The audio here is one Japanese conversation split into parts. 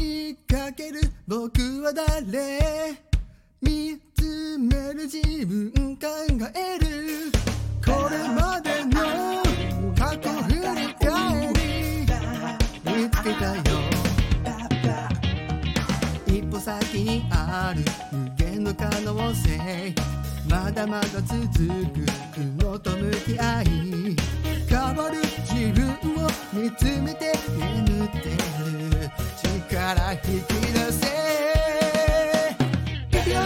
いかける僕は誰？見つめる自分考える。これまでの過去振り返り。見つけたよ。一歩先にある無限の可能性。まだまだ続く苦悩と向き合い。変わる自分を見つめて眠って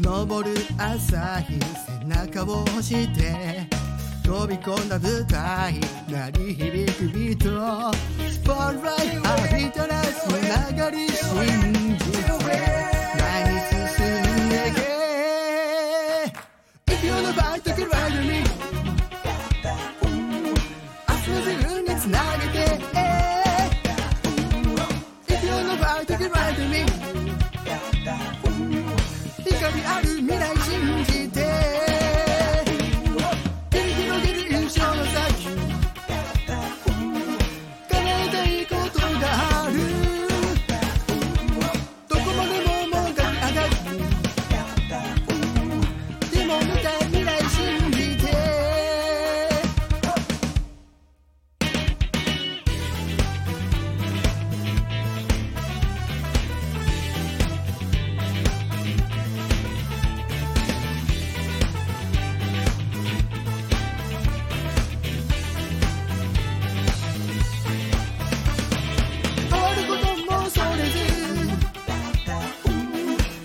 昇る朝日背中を押して飛び込んだ舞台鳴り響くビートスポッ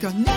바뀌었니?